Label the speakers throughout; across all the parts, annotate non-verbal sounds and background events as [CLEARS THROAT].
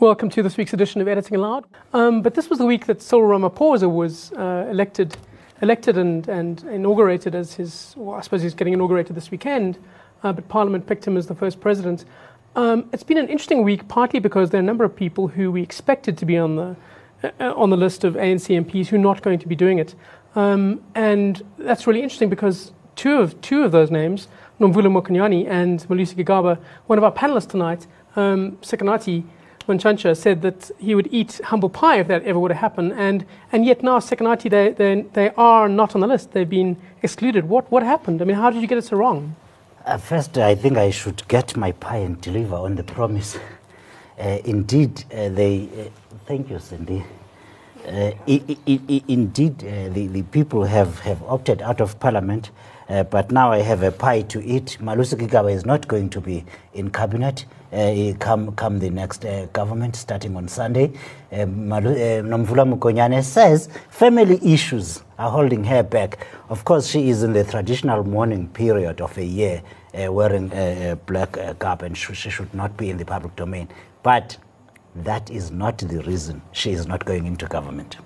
Speaker 1: Welcome to this week's edition of Editing Allowed. Um, but this was the week that Cyril Ramaphosa was uh, elected, elected and, and inaugurated as his. Well, I suppose he's getting inaugurated this weekend, uh, but Parliament picked him as the first president. Um, it's been an interesting week, partly because there are a number of people who we expected to be on the uh, on the list of ANC MPs who are not going to be doing it, um, and that's really interesting because two of two of those names, Nomvula Mokonyane and Malusi Gigaba, one of our panelists tonight, um, Mantshantsha said that he would eat humble pie if that ever would have happened, and, and yet now Sikonathi, they, they, they are not on the list. They've been excluded. What, what happened? I mean, how did you get it so wrong?
Speaker 2: Uh, first, I think I should get my pie and deliver on the promise. Uh, indeed, uh, they. Uh, thank you, Cindy. Uh, indeed, uh, the, the people have, have opted out of parliament, but now I have a pie to eat. Malusi Gigaba is not going to be in cabinet Eh, eh, come, come the next uh, government starting on Sunday. Nomvula Mokonyane says family issues are holding her back. Of course, she is in the traditional mourning period of a year, wearing a, black garb, and sh- she should not be in the public domain. But that is not the reason she is not going into government.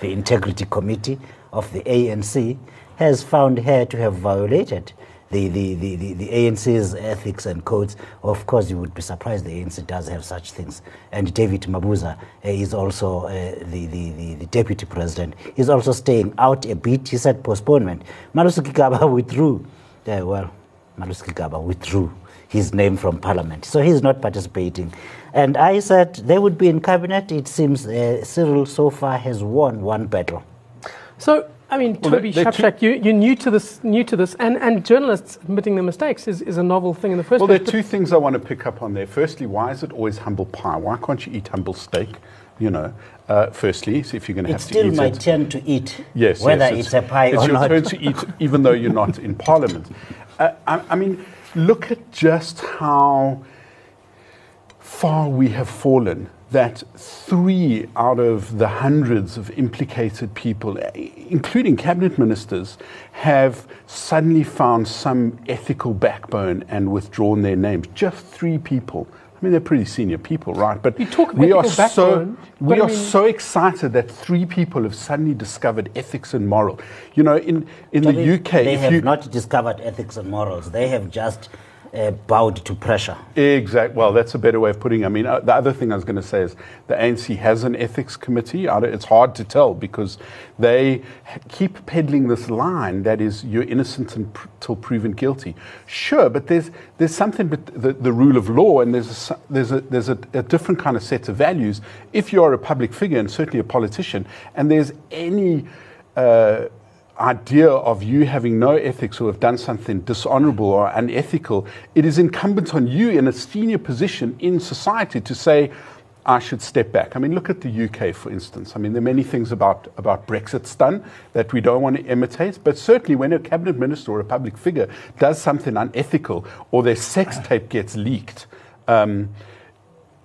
Speaker 2: The Integrity Committee of the ANC has found her to have violated the, the, the, the, the ANC's ethics and codes. Of course, you would be surprised the ANC does have such things. And David Mabuza uh, is also uh, the, the, the, the, deputy president. He's also staying out a bit. He said postponement. Malusi Gigaba [LAUGHS] withdrew. Uh, well, Malusi Gigaba withdrew his name from parliament. So he's not participating. And I said they would be in cabinet. It seems uh, Cyril so far has won one battle.
Speaker 1: So I mean, well, Toby Shapshak, you, you're new to this, new to this, and, and journalists admitting their mistakes is, is a novel thing in the first
Speaker 3: well,
Speaker 1: place.
Speaker 3: Well, there are two things I want to pick up on there. Firstly, why is it always humble pie? Why can't you eat humble steak? You know, uh, firstly, so if you're going to have to eat
Speaker 2: it. It's still my
Speaker 3: turn
Speaker 2: to eat.
Speaker 3: Yes,
Speaker 2: whether
Speaker 3: yes,
Speaker 2: it's, it's, a pie
Speaker 3: it's
Speaker 2: or
Speaker 3: not. It's your turn to eat, [LAUGHS] even though you're not in Parliament. Uh, I, I mean, look at just how far we have fallen that three out of the hundreds of implicated people, including cabinet ministers, have suddenly found some ethical backbone and withdrawn their names. Just three people. I mean, they're pretty senior people, right?
Speaker 1: But we
Speaker 3: are
Speaker 1: backbone,
Speaker 3: so we
Speaker 1: are
Speaker 3: mean, so excited that three people have suddenly discovered ethics and moral. You know, in in the UK,
Speaker 2: they have you, not discovered ethics and morals. They have just uh, bowed to pressure.
Speaker 3: Exactly. Well, that's a better way of putting it. I mean, uh, the other thing I was going to say is the ANC has an ethics committee. It's hard to tell because they keep peddling this line that is you're innocent until proven guilty. Sure, but there's there's something but the, the rule of law and there's a, there's a there's a, a different kind of set of values. If you're a public figure and certainly a politician, and there's any uh, idea of you having no ethics or have done something dishonorable or unethical, it is incumbent on you in a senior position in society to say, I should step back. I mean, look at the UK, for instance. I mean, there are many things about, about Brexit's done that we don't want to imitate, but certainly when a cabinet minister or a public figure does something unethical or their sex tape gets leaked, um,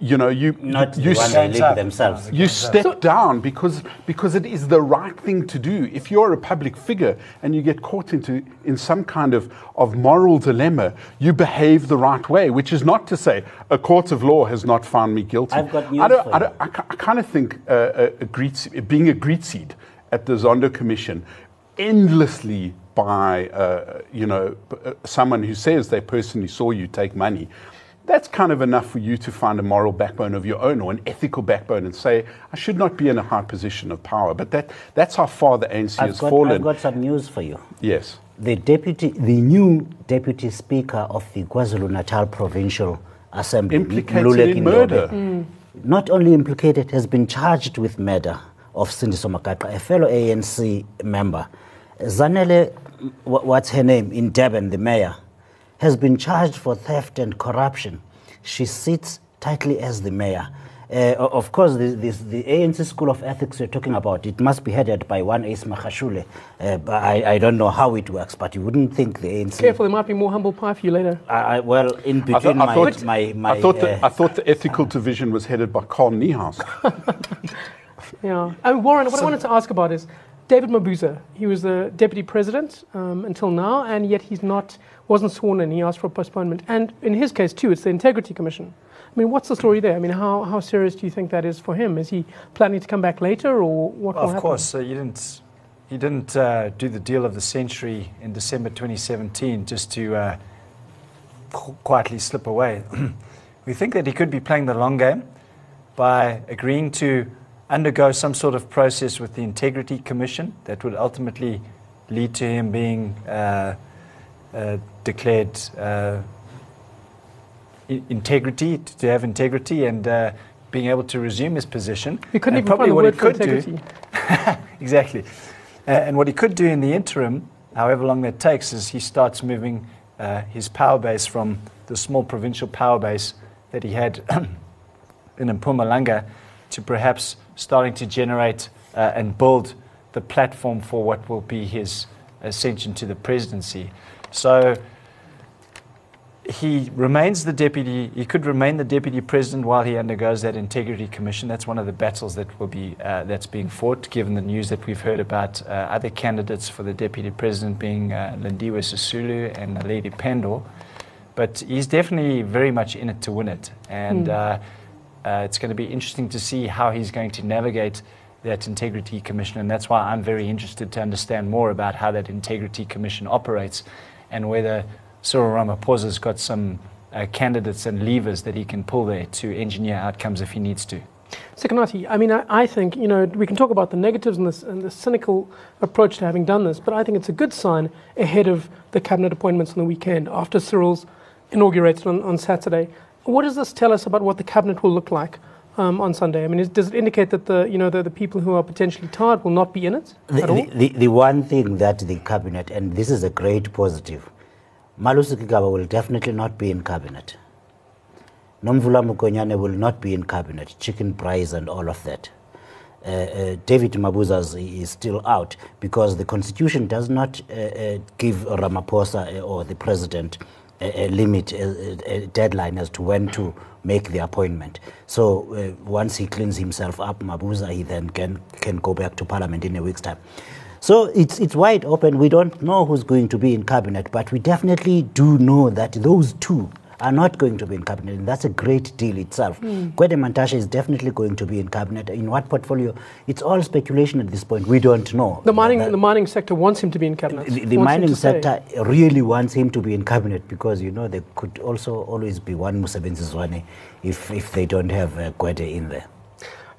Speaker 3: you know, you
Speaker 2: Not
Speaker 3: you,
Speaker 2: you themselves.
Speaker 3: You step down because because it is the right thing to do. If you're a public figure and you get caught into in some kind of, of moral dilemma, you behave the right way, which is not to say a court of law has not found me guilty.
Speaker 2: I've got news I, don't,
Speaker 3: I, don't, I, I, kind of think uh, a, a greet, being a greet seed at the Zondo Commission endlessly by uh, you know uh, someone who says they personally saw you take money that's kind of enough for you to find a moral backbone of your own or an ethical backbone and say, I should not be in a high position of power. But that, that's how far the ANC
Speaker 2: I've
Speaker 3: has
Speaker 2: got,
Speaker 3: fallen.
Speaker 2: I've got some news for you.
Speaker 3: Yes.
Speaker 2: The deputy, the new deputy speaker of the KwaZulu Natal Provincial Assembly,
Speaker 3: implicated in murder. Mm.
Speaker 2: Not only implicated, has been charged with murder of Sindiso Magaqa, a fellow ANC member. Zanele, what's her name, in Durban, the mayor, has been charged for theft and corruption. She sits tightly as the mayor. Uh, of course, the, this, the ANC School of Ethics you're talking about, it must be headed by one Ace Magashule. Uh, I, I don't know how it works, but you wouldn't think the ANC...
Speaker 1: Careful, there might be more humble pie for you later.
Speaker 2: I, well, in between I thought, I my, thought, my,
Speaker 3: I, thought the, uh, I thought the ethical division was headed by Carl Niehaus. [LAUGHS]
Speaker 1: yeah. And Warren, what so, I wanted to ask about is, David Mabuza, he was the deputy president um, until now, and yet he's not wasn't sworn in. He asked for a postponement, and in his case too, it's the Integrity Commission. I mean, what's the story there? I mean, how, how serious do you think that is for him? Is he planning to come back later, or what
Speaker 4: well, Of course, uh, you didn't. He didn't uh, do the deal of the century in December 2017 just to uh, quietly slip away. [CLEARS THROAT] we think that he could be playing the long game by agreeing to undergo some sort of process with the Integrity Commission that would ultimately lead to him being uh, uh, declared uh, integrity, to have integrity, and uh, being able to resume his position.
Speaker 1: We couldn't
Speaker 4: And
Speaker 1: even
Speaker 4: probably what he could do- [LAUGHS] exactly. Uh, and what he could do in the interim, however long that takes, is he starts moving uh, his power base from the small provincial power base that he had [CLEARS THROAT] in Mpumalanga to perhaps starting to generate uh, and build the platform for what will be his ascension to the presidency. So he remains the deputy. He could remain the deputy president while he undergoes that integrity commission. That's one of the battles that will be uh, that's being fought. Given the news that we've heard about uh, other candidates for the deputy president being uh, Lindiwe Sisulu and Naledi Pandor, but he's definitely very much in it to win it, and uh, it's going to be interesting to see how he's going to navigate that integrity commission, and that's why I'm very interested to understand more about how that integrity commission operates, and whether Cyril Ramaphosa's got some uh, candidates and levers that he can pull there to engineer outcomes if he needs to.
Speaker 1: Sikonathi, I mean, I, I think, you know, we can talk about the negatives and, this, and the cynical approach to having done this, but I think it's a good sign ahead of the cabinet appointments on the weekend after Cyril's inaugurated on, on Saturday. What does this tell us about what the cabinet will look like um, on Sunday? I mean, is, does it indicate that the, you know, the, the people who are potentially tired will not be in it
Speaker 2: The,
Speaker 1: at all?
Speaker 2: the, the, the one thing that the cabinet, and this is a great positive, Malusi Gigaba will definitely not be in cabinet. Nomvula Mokonyane will not be in cabinet, chicken price and all of that. Uh, uh, David Mabuza is- still out because the constitution does not uh, uh, give Ramaphosa uh, or the president a, a limit, a, a deadline as to when to make the appointment. So uh, once he cleans himself up, Mabuza, he then can, can go back to parliament in a week's time. So it's, it's wide open. We don't know who's going to be in cabinet, but we definitely do know that those two are not going to be in cabinet, and that's a great deal itself.
Speaker 1: Hmm.
Speaker 2: Gwede Mantashe is definitely going to be in cabinet. In what portfolio? It's all speculation at this point. We don't know.
Speaker 1: The mining,
Speaker 2: That-
Speaker 1: the mining sector wants him to be in cabinet.
Speaker 2: the, the mining
Speaker 1: to stay.
Speaker 2: sector really wants him to be in cabinet because you know there could also always be one Mosebenzi Zwane if if they don't have uh, Gwede in there.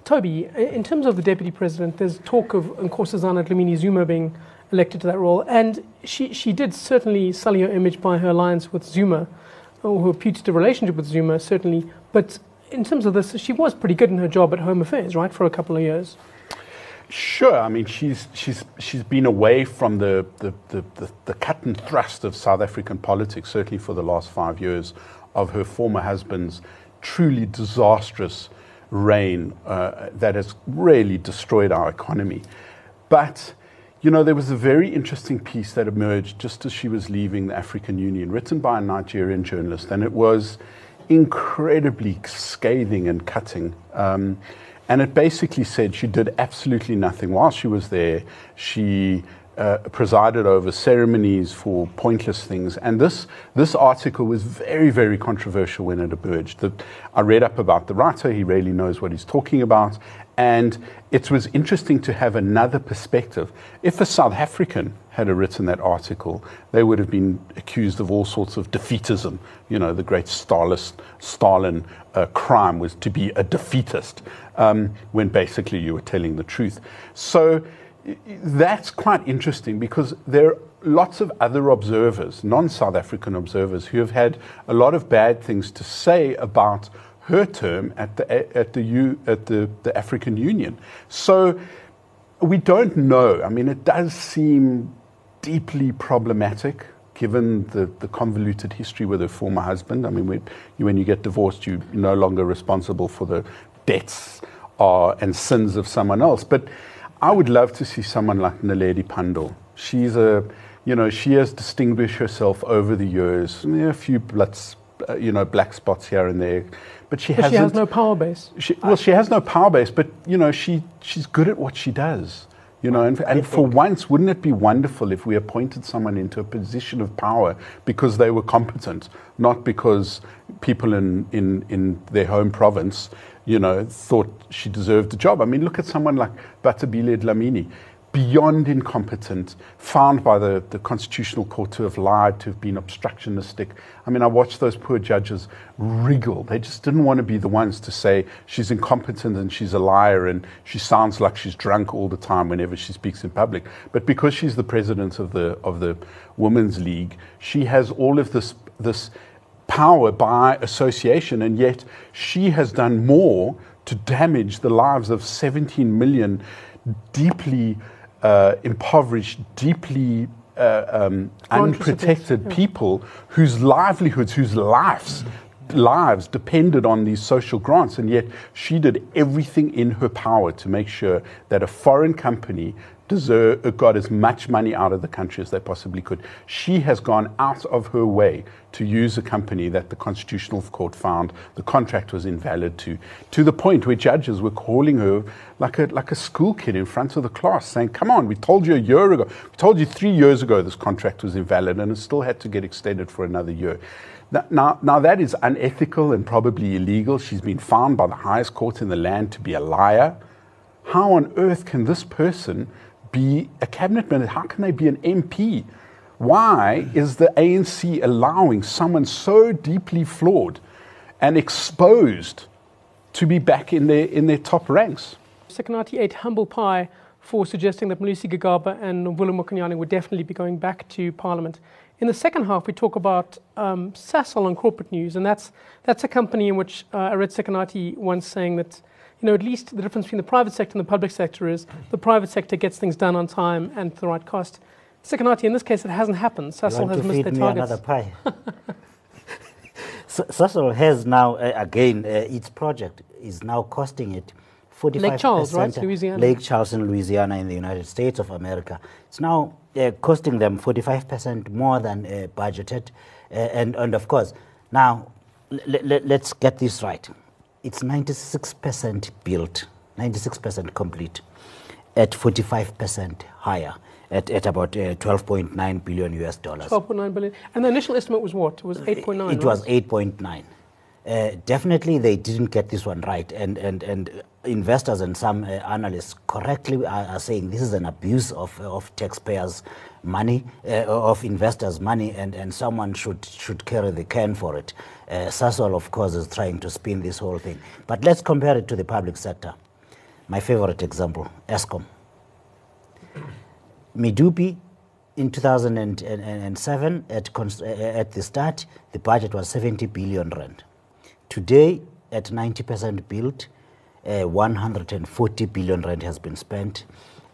Speaker 1: Toby, in terms of the deputy president, there's talk of Nkosazana Dlamini Zuma being elected to that role, and she, she did certainly sully her image by her alliance with Zuma, or her putative relationship with Zuma, certainly. But in terms of this, she was pretty good in her job at Home Affairs, right, for a couple of years.
Speaker 3: Sure. I mean, she's she's she's been away from the the, the, the the cut and thrust of South African politics, certainly for the last five years, of her former husband's truly disastrous reign uh, that has really destroyed our economy. But you know, there was a very interesting piece that emerged just as she was leaving the African Union, written by a Nigerian journalist, and it was incredibly scathing and cutting. Um, and it basically said she did absolutely nothing while she was there. She uh, presided over ceremonies for pointless things. And this, this article was very, very controversial when it emerged. The, I read up about the writer, he really knows what he's talking about. And it was interesting to have another perspective. If a South African had written that article, they would have been accused of all sorts of defeatism. You know, the great Stalin, uh, crime was to be a defeatist, um, when basically you were telling the truth. So that's quite interesting because there are lots of other observers, non South African observers, who have had a lot of bad things to say about her term at the, at the, U, at the, the African Union. So we don't know. I mean, it does seem deeply problematic given the, the convoluted history with her former husband. I mean, when you, when you get divorced, you're no longer responsible for the debts uh, and sins of someone else. But I would love to see someone like Naledi Pandor. She's a, you know, she has distinguished herself over the years. There are a few bloods, uh, you know, black spots here and there, but she
Speaker 1: But
Speaker 3: hasn't.
Speaker 1: she has no power base.
Speaker 3: She, well, she has no power base, but you know, she she's good at what she does. You know, and, and for once, wouldn't it be wonderful if we appointed someone into a position of power because they were competent, not because people in, in, in their home province, you know, thought she deserved the job. I mean, look at someone like Bathabile Dlamini beyond incompetent, found by the, the Constitutional Court to have lied, to have been obstructionistic. I mean, I watched those poor judges wriggle. They just didn't want to be the ones to say she's incompetent and she's a liar and she sounds like she's drunk all the time whenever she speaks in public. But because she's the president of the, of the Women's League, she has all of this, this power by association, and yet she has done more to damage the lives of 17 million deeply uh, impoverished, deeply uh, um, unprotected people whose livelihoods, whose lives, lives depended on these social grants, and yet she did everything in her power to make sure that a foreign company deserve, uh, got as much money out of the country as they possibly could. She has gone out of her way to use a company that the Constitutional Court found the contract was invalid to, to the point where judges were calling her like a, like a school kid in front of the class, saying, Come on, we told you a year ago, we told you three years ago this contract was invalid, and it still had to get extended for another year. Now, now, that is unethical and probably illegal. She's been found by the highest court in the land to be a liar. How on earth can this person be a cabinet minister? How can they be an MP? Why is the ANC allowing someone so deeply flawed and exposed to be back in their, in their top ranks?
Speaker 1: Sikonathi ate humble pie for suggesting that Malusi Gigaba and Nomvula Mokonyane would definitely be going back to Parliament. In the second half, we talk about um, Sasol on corporate news, and that's, that's a company in which uh, I read Sikonathi once saying that you know, at least the difference between the private sector and the public sector is the private sector gets things done on time and at the right cost. Sikonathi, in this case, it hasn't happened. Sasol has missed their targets.
Speaker 2: another pie. [LAUGHS] Sasol has now, uh, again, uh, its project is now costing it 45
Speaker 1: Lake Charles, right? Louisiana.
Speaker 2: Lake Charles in Louisiana in the United States of America. It's now uh, costing them 45% more than uh, budgeted. Uh, and, and of course, now let's get this right it's 96% built, 96% complete, at 45% higher, at, at about uh, 12.9 billion US dollars.
Speaker 1: 12.9 billion. And the initial estimate was what? It was 8.9.
Speaker 2: It
Speaker 1: right?
Speaker 2: was 8.9. Uh, definitely, they didn't get this one right, and and and investors and some uh, analysts correctly are, are, saying this is an abuse of of taxpayers' money, uh, of investors' money, and and someone should should carry the can for it. Uh, Sasol, of course, is trying to spin this whole thing, but let's compare it to the public sector. My favorite example, Eskom. Medupi in 2007, at, uh, at the start, the budget was 70 billion rand. Today, at 90% built, uh, 140 billion rand has been spent,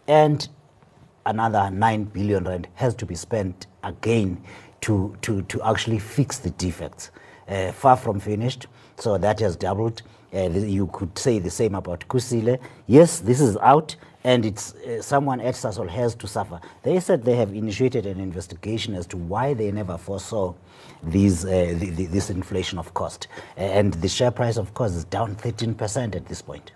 Speaker 2: and another 9 billion rand has to be spent again to, to, to actually fix the defects. Uh, far from finished, so that has doubled. Uh, you could say the same about Kusile. Yes, this is out, and it's uh, someone at Sasol has to suffer. They said they have initiated an investigation as to why they never foresaw these, uh, the, the, this inflation of cost. And the share price, of course, is down 13% at this point.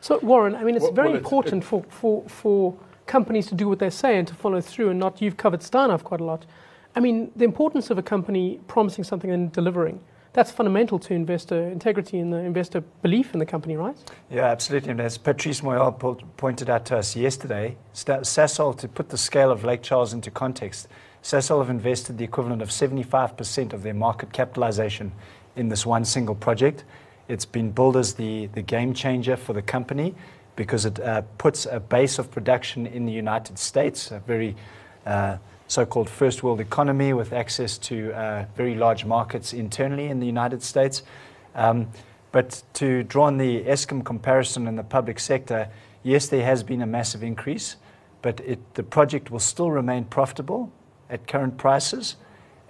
Speaker 1: So, Warren, I mean, it's well, very well, important it's, for, for, for companies to do what they say and to follow through, and not, you've covered Steinhoff quite a lot. I mean, the importance of a company promising something and delivering. That's fundamental to investor integrity and the investor belief in the company, right?
Speaker 4: Yeah, absolutely. And as Patrice Moyal pointed out to us yesterday, Sasol, to put the scale of Lake Charles into context, Sasol have invested the equivalent of 75% of their market capitalization in this one single project. It's been billed as the, the game changer for the company because it uh, puts a base of production in the United States, a very uh, so called first world economy with access to uh, very large markets internally in the United States. Um, but to draw on the Eskom comparison in the public sector, yes, there has been a massive increase, but it, the project will still remain profitable at current prices.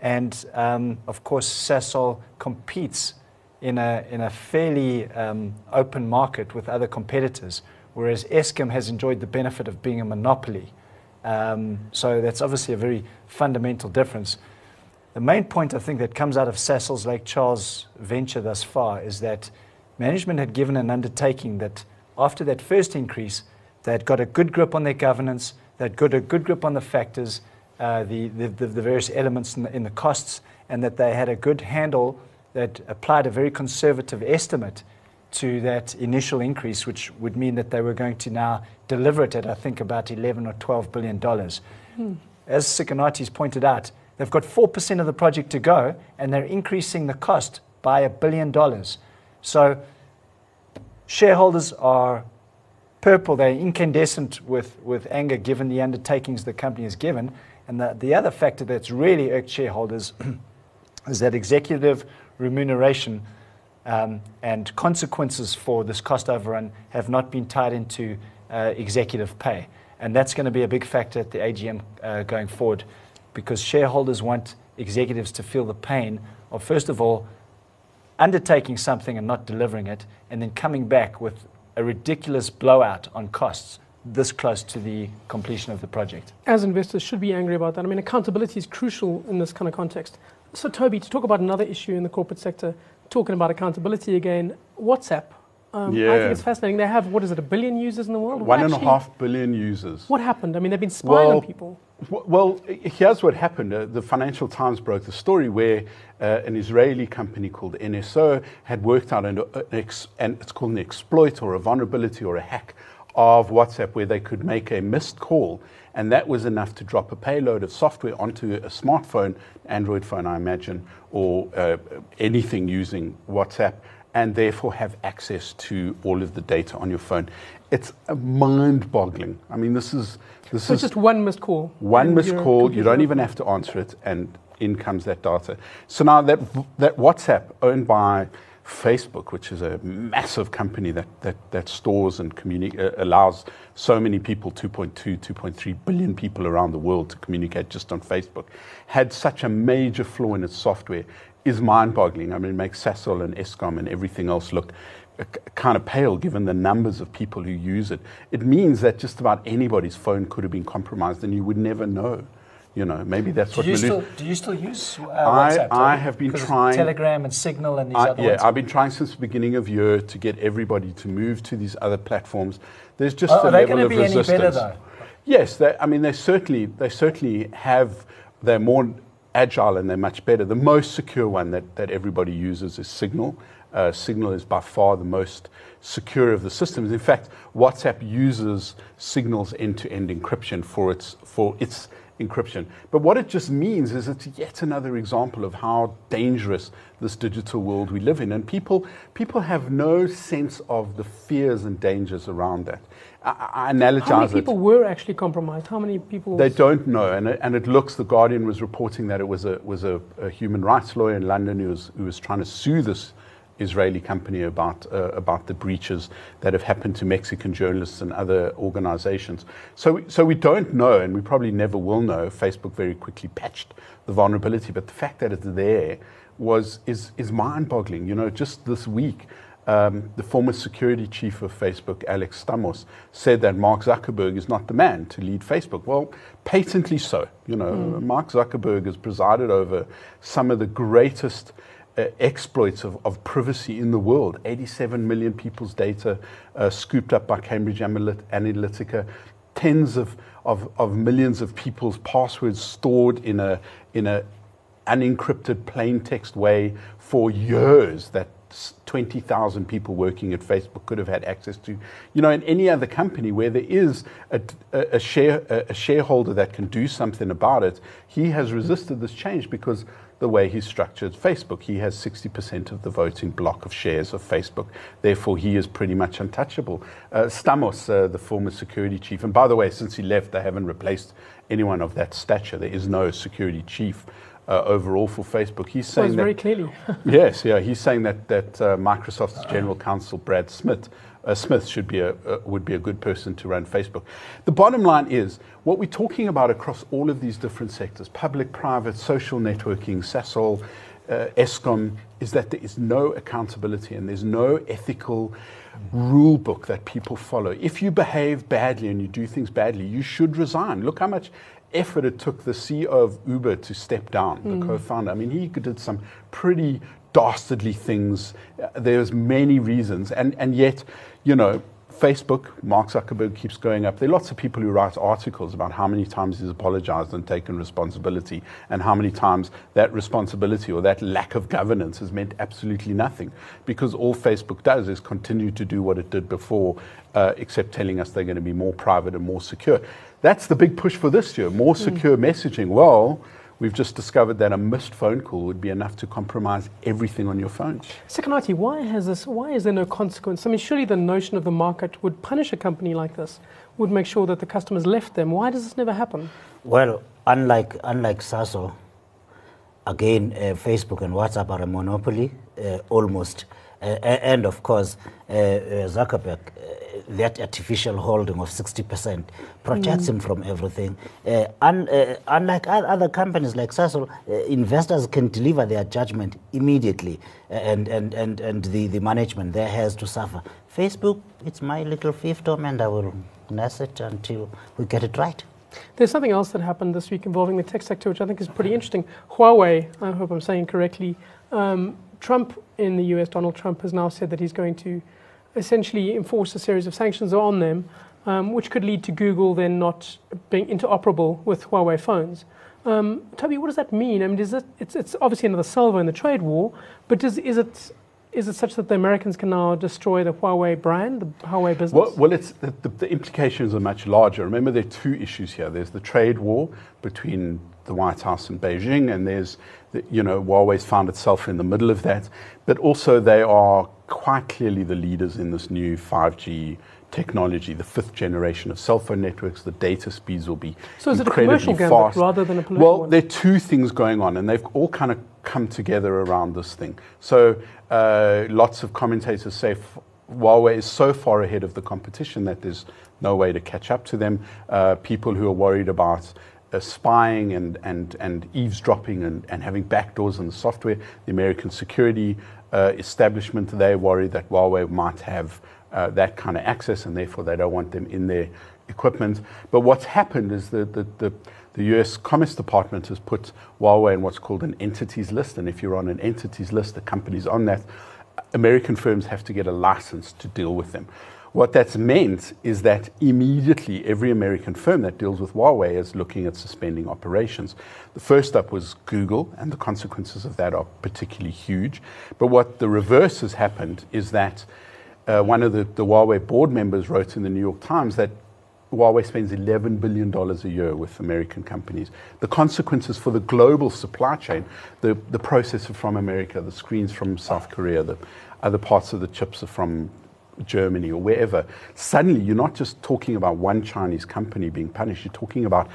Speaker 4: And um, of course, Sasol competes in a, in a fairly um, open market with other competitors, whereas Eskom has enjoyed the benefit of being a monopoly. Um, so that's obviously a very fundamental difference. The main point I think that comes out of Sasol's Lake Charles venture thus far is that management had given an undertaking that after that first increase, They'd got a good grip on their governance. They'd got a good grip on the factors, uh, the, the, the, the various elements in the, in the costs, and that they had a good handle that applied a very conservative estimate to that initial increase, which would mean that they were going to now deliver it at, I think, about 11 or 12 billion dollars. Hmm. As Sikonathi pointed out, they've got 4% of the project to go, and they're increasing the cost by a billion dollars. So shareholders are purple, they're incandescent with, with anger given the undertakings the company has given. And the, the other factor that's really irked shareholders [CLEARS THROAT] is that executive remuneration and consequences for this cost overrun have not been tied into uh, executive pay. And that's going to be a big factor at the AGM uh, going forward because shareholders want executives to feel the pain of, first of all, undertaking something and not delivering it, and then coming back with a ridiculous blowout on costs this close to the completion of the project.
Speaker 1: As investors should be angry about that. I mean, accountability is crucial in this kind of context. So, Toby, to talk about another issue in the corporate sector, talking about accountability again, WhatsApp. Um, yeah. I think it's fascinating. They have, what is it, a billion users in the world?
Speaker 3: One and a half billion users.
Speaker 1: What happened? I mean, they've been spying well, on people.
Speaker 3: Well, here's what happened. Uh, the Financial Times broke the story where uh, an Israeli company called NSO had worked out an, an ex, and it's called an exploit or a vulnerability or a hack of WhatsApp where they could make a missed call, and that was enough to drop a payload of software onto a smartphone, Android phone, I imagine, or uh, anything using WhatsApp, and therefore have access to all of the data on your phone. It's mind-boggling. I mean, this is this
Speaker 1: so
Speaker 3: is
Speaker 1: just one missed call.
Speaker 3: One missed call. You don't even have to answer it, and in comes that data. So now that that WhatsApp, owned by Facebook, which is a massive company that, that, that stores and communi- uh, allows so many people 2.2, 2.3 billion people around the world to communicate just on Facebook, had such a major flaw in its software is mind boggling. I mean, it makes Sasol and Eskom and everything else look kind of pale given the numbers of people who use it. It means that just about anybody's phone could have been compromised and you would never know. You know, maybe that's
Speaker 4: do
Speaker 3: what.
Speaker 4: You still, do you still use uh, WhatsApp?
Speaker 3: I, I have been trying.
Speaker 4: Telegram and Signal and these
Speaker 3: I,
Speaker 4: other
Speaker 3: yeah,
Speaker 4: ones.
Speaker 3: I've been trying since the beginning of year to get everybody to move to these other platforms. There's just
Speaker 4: oh,
Speaker 3: a level of
Speaker 4: be
Speaker 3: resistance.
Speaker 4: Any better, though?
Speaker 3: Yes, they, I mean they certainly they certainly have. They're more agile and they're much better. The most secure one that, that everybody uses is Signal. Uh, Signal is by far the most secure of the systems. In fact, WhatsApp uses Signal's end-to-end encryption for its for its encryption. But what it just means is it's yet another example of how dangerous this digital world we live in. And people, people have no sense of the fears and dangers around that. I, I analogize How
Speaker 1: many people
Speaker 3: it.
Speaker 1: were actually compromised? How many people?
Speaker 3: They don't know. And it, and it looks, The Guardian was reporting that it was a, was a, a human rights lawyer in London who was, who was trying to sue this Israeli company about, uh, about the breaches that have happened to Mexican journalists and other organizations. So, so we don't know, and we probably never will know. Facebook very quickly patched the vulnerability, but the fact that it's there was, is, is mind boggling. You know, just this week, um, the former security chief of Facebook, Alex Stamos, said that Mark Zuckerberg is not the man to lead Facebook. Well, patently so. You know, mm. Mark Zuckerberg has presided over some of the greatest uh, exploits of, of, privacy in the world. 87 million people's data uh, scooped up by Cambridge Analytica, tens of, of, of, millions of people's passwords stored in a, in a unencrypted plain text way for years that 20,000 people working at Facebook could have had access to. You know, in any other company where there is a, a, a share, a, a shareholder that can do something about it, he has resisted this change because the way he's structured Facebook. He has 60% of the voting block of shares of Facebook. Therefore, he is pretty much untouchable. Uh, Stamos, uh, the former security chief, and by the way, since he left, they haven't replaced anyone of that stature. There is no security chief. Uh, overall for Facebook, he's saying that,
Speaker 1: very clearly. [LAUGHS]
Speaker 3: yes, yeah, he's saying that that uh, Microsoft's general counsel Brad Smith uh, Smith should be a, uh, would be a good person to run Facebook. The bottom line is what we're talking about across all of these different sectors public, private, social networking, Sasol, uh, Eskom is that there is no accountability and there's no ethical rule book that people follow. If you behave badly and you do things badly, you should resign. Look how much effort it took the CEO of Uber to step down, mm. the co-founder. I mean, he did some pretty dastardly things. There's many reasons, and and yet, you know, Facebook, Mark Zuckerberg keeps going up. There are lots of people who write articles about how many times he's apologized and taken responsibility, and how many times that responsibility or that lack of governance has meant absolutely nothing. Because all Facebook does is continue to do what it did before, uh, except telling us they're going to be more private and more secure. That's the big push for this year more secure messaging. Well, we've just discovered that a missed phone call would be enough to compromise everything on your phone.
Speaker 1: Sikonathi, why has this? Why is there no consequence? I mean, surely the notion of the market would punish a company like this, would make sure that the customers left them. Why does this never happen?
Speaker 2: Well, unlike unlike Sasol, again, uh, Facebook and WhatsApp are a monopoly, uh, almost. And of course, uh, uh, Zuckerberg, uh, that artificial holding of 60% protects him from everything. Uh, un, uh, unlike other companies like Sasol, uh, investors can deliver their judgment immediately, and, and, and, and the, the management there has to suffer. Facebook, it's my little fiefdom, and I will nurse it until we get it right.
Speaker 1: There's something else that happened this week involving the tech sector, which I think is pretty interesting. Huawei, I hope I'm saying correctly. Um, Trump in the US, Donald Trump, has now said that he's going to essentially enforce a series of sanctions on them, um, which could lead to Google then not being interoperable with Huawei phones. Um, Toby, what does that mean? I mean, is it, it's, it's obviously another salvo in the trade war, but does, is, it, is it such that the Americans can now destroy the Huawei brand, the Huawei business?
Speaker 3: Well, well it's, the, the, the implications are much larger. Remember, there are two issues here. There's the trade war between the White House and Beijing, and there's, you know, Huawei's found itself in the middle of that. But also, they are quite clearly the leaders in this new 5G technology, the fifth generation of cell phone networks. The data speeds will be
Speaker 1: So is it a
Speaker 3: incredibly
Speaker 1: commercial
Speaker 3: fast.
Speaker 1: rather than a political
Speaker 3: Well,
Speaker 1: one?
Speaker 3: there are two things going on, and they've all kind of come together around this thing. So, uh, lots of commentators say Huawei is so far ahead of the competition that there's no way to catch up to them. Uh, people who are worried about spying and, and, and eavesdropping and, and having backdoors in the software, the American security uh, establishment, they worry that Huawei might have uh, that kind of access, and therefore they don't want them in their equipment. But what's happened is that the, the, the US Commerce Department has put Huawei in what's called an entities list, and if you're on an entities list, the company's on that, American firms have to get a license to deal with them. What that's meant is that immediately every American firm that deals with Huawei is looking at suspending operations. The first up was Google, and the consequences of that are particularly huge. But what the reverse has happened is that uh, one of the, the Huawei board members wrote in the New York Times that Huawei spends $11 billion a year with American companies. The consequences for the global supply chain, the, the processor from America, the screens from South Korea, the other parts of the chips are from Germany or wherever, suddenly you're not just talking about one Chinese company being punished, you're talking about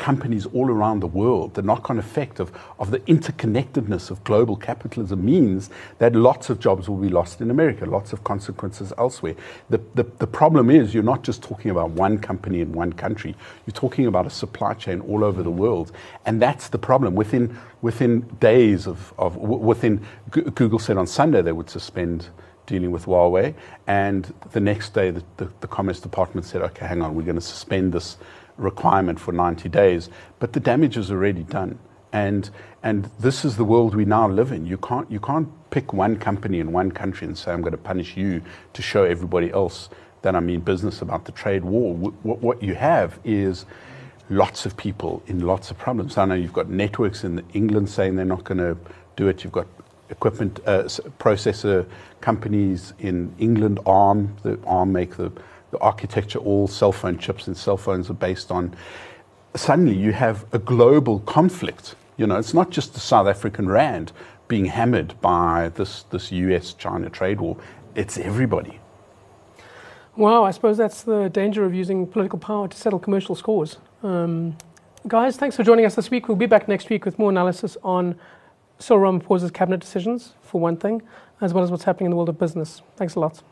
Speaker 3: companies all around the world. The knock on effect of, of the interconnectedness of global capitalism means that lots of jobs will be lost in America, lots of consequences elsewhere. The, the, the problem is you're not just talking about one company in one country, you're talking about a supply chain all over the world. And that's the problem. Within, within days of, of within, Google said on Sunday they would suspend dealing with Huawei. And the next day, the, the, the Commerce Department said, okay, hang on, we're going to suspend this requirement for 90 days. But the damage is already done. And, and this is the world we now live in. You can't, you can't pick one company in one country and say, I'm going to punish you to show everybody else that I mean business about the trade war. What, what you have is lots of people in lots of problems. I know you've got networks in England saying they're not going to do it. You've got equipment uh, processor companies in England, ARM, the ARM make the, the architecture, all cell phone chips and cell phones are based on. Suddenly you have a global conflict. You know, it's not just the South African rand being hammered by this, this US China trade war, it's everybody.
Speaker 1: Wow, I suppose that's the danger of using political power to settle commercial scores. Um, guys, thanks for joining us this week. We'll be back next week with more analysis on Cyril Ramaphosa's cabinet decisions, for one thing, as well as what's happening in the world of business. Thanks a lot.